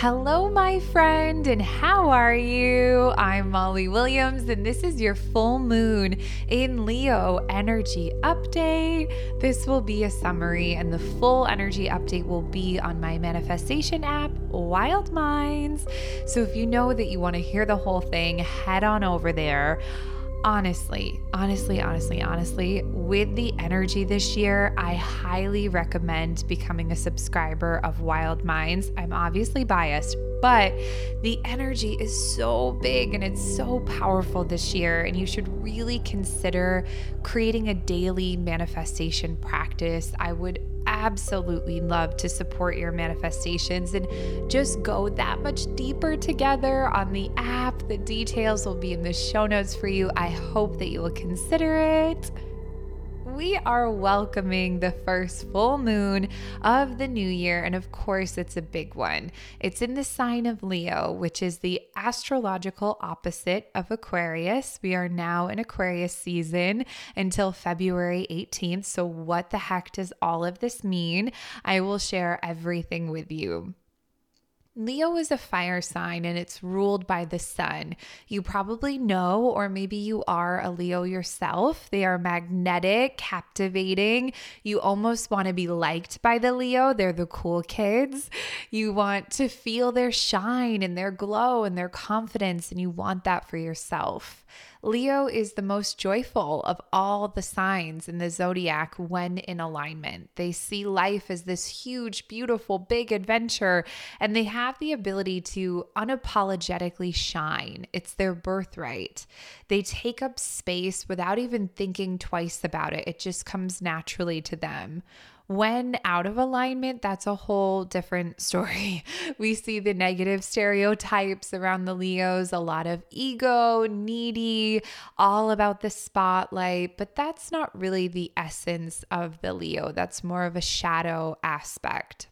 Hello, my friend, and how are you? I'm Molly Williams, and this is your full moon in Leo energy update. This will be a summary, and the full energy update will be on my manifestation app, Wild Minds. So if you know that you want to hear the whole thing, head on over there honestly, honestly, honestly, honestly, with the energy this year, I highly recommend becoming a subscriber of Wild Minds. I'm obviously biased, but the energy is so big and it's so powerful this year. And you should really consider creating a daily manifestation practice. I would absolutely love to support your manifestations and just go that much deeper together on the app. The details will be in the show notes for you. I hope that you will consider it we are welcoming the first full moon of the new year. And of course, it's a big one. It's in the sign of Leo, which is the astrological opposite of Aquarius. We are now in Aquarius season until February 18th. So, what the heck does all of this mean? I will share everything with you. Leo is a fire sign and it's ruled by the sun. You probably know, or maybe you are a Leo yourself. They are magnetic, captivating. You almost want to be liked by the Leo. They're the cool kids. You want to feel their shine and their glow and their confidence, and you want that for yourself. Leo is the most joyful of all the signs in the zodiac when in alignment. They see life as this huge, beautiful, big adventure, and they have the ability to unapologetically shine. It's their birthright. They take up space without even thinking twice about it, it just comes naturally to them. When out of alignment, that's a whole different story. We see the negative stereotypes around the Leos, a lot of ego, needy, all about the spotlight, but that's not really the essence of the Leo. That's more of a shadow aspect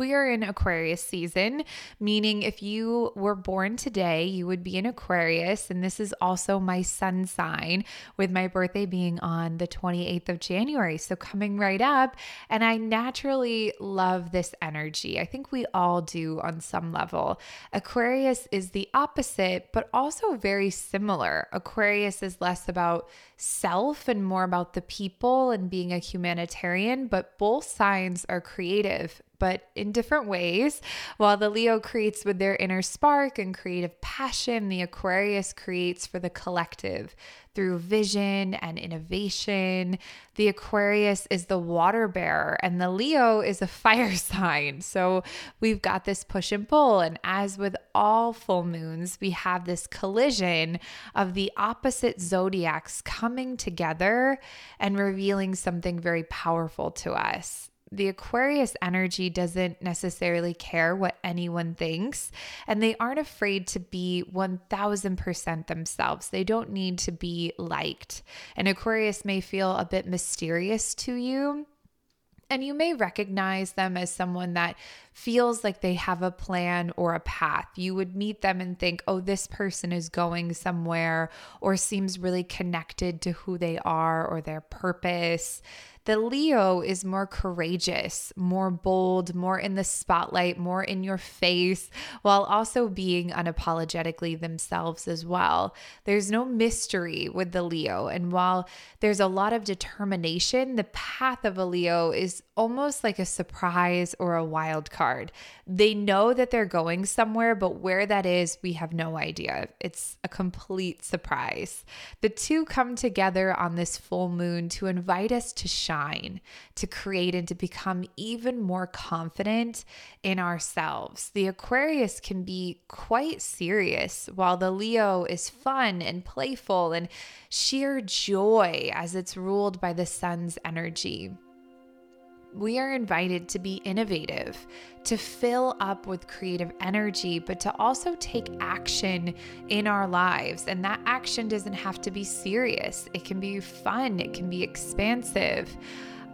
we are in Aquarius season, meaning if you were born today, you would be an Aquarius. And this is also my sun sign, with my birthday being on the 28th of January. So coming right up. And I naturally love this energy. I think we all do on some level. Aquarius is the opposite, but also very similar. Aquarius is less about self and more about the people and being a humanitarian, but both signs are creative but in different ways. While the Leo creates with their inner spark and creative passion, the Aquarius creates for the collective through vision and innovation. The Aquarius is the water bearer, and the Leo is a fire sign. So we've got this push and pull. And as with all full moons, we have this collision of the opposite zodiacs coming together and revealing something very powerful to us the Aquarius energy doesn't necessarily care what anyone thinks, and they aren't afraid to be 1000% themselves. They don't need to be liked. And Aquarius may feel a bit mysterious to you. And you may recognize them as someone that feels like they have a plan or a path. You would meet them and think, oh, this person is going somewhere or seems really connected to who they are or their purpose. The Leo is more courageous, more bold, more in the spotlight, more in your face, while also being unapologetically themselves as well. There's no mystery with the Leo. And while there's a lot of determination, the path of a Leo is almost like a surprise or a wild card. They know that they're going somewhere, but where that is, we have no idea. It's a complete surprise. The two come together on this full moon to invite us to shine, to create, and to become even more confident in ourselves. The Aquarius can be quite serious, while the Leo is fun and playful and sheer joy as it's ruled by the sun's energy we are invited to be innovative, to fill up with creative energy, but to also take action in our lives. And that action doesn't have to be serious, it can be fun, it can be expansive.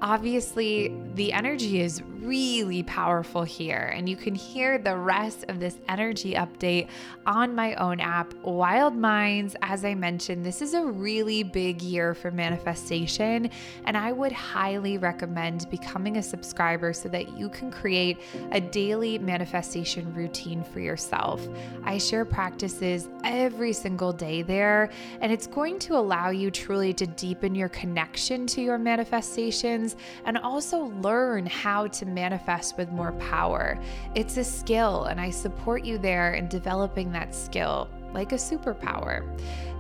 Obviously, the energy is really powerful here, and you can hear the rest of this energy update on my own app, Wild Minds. As I mentioned, this is a really big year for manifestation, and I would highly recommend becoming a subscriber so that you can create a daily manifestation routine for yourself. I share practices every single day there, and it's going to allow you truly to deepen your connection to your manifestations and also learn how manifest with more power. It's a skill, and I support you there in developing that skill like a superpower.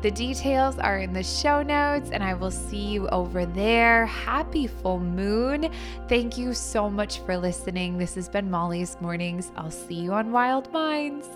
The details are in the show notes, and I will see you over there. Happy full moon. Thank you so much for listening. This has been Molly's Mornings. I'll see you on Wild Minds.